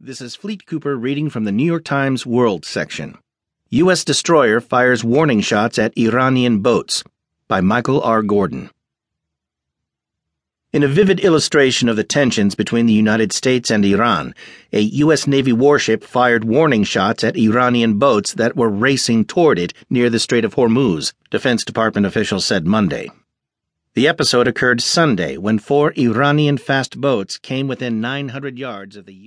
This is Fleet Cooper reading from the New York Times World section. U.S. destroyer fires warning shots at Iranian boats by Michael R. Gordon. In a vivid illustration of the tensions between the United States and Iran, a U.S. Navy warship fired warning shots at Iranian boats that were racing toward it near the Strait of Hormuz, Defense Department officials said Monday. The episode occurred Sunday when four Iranian fast boats came within 900 yards of the U.S.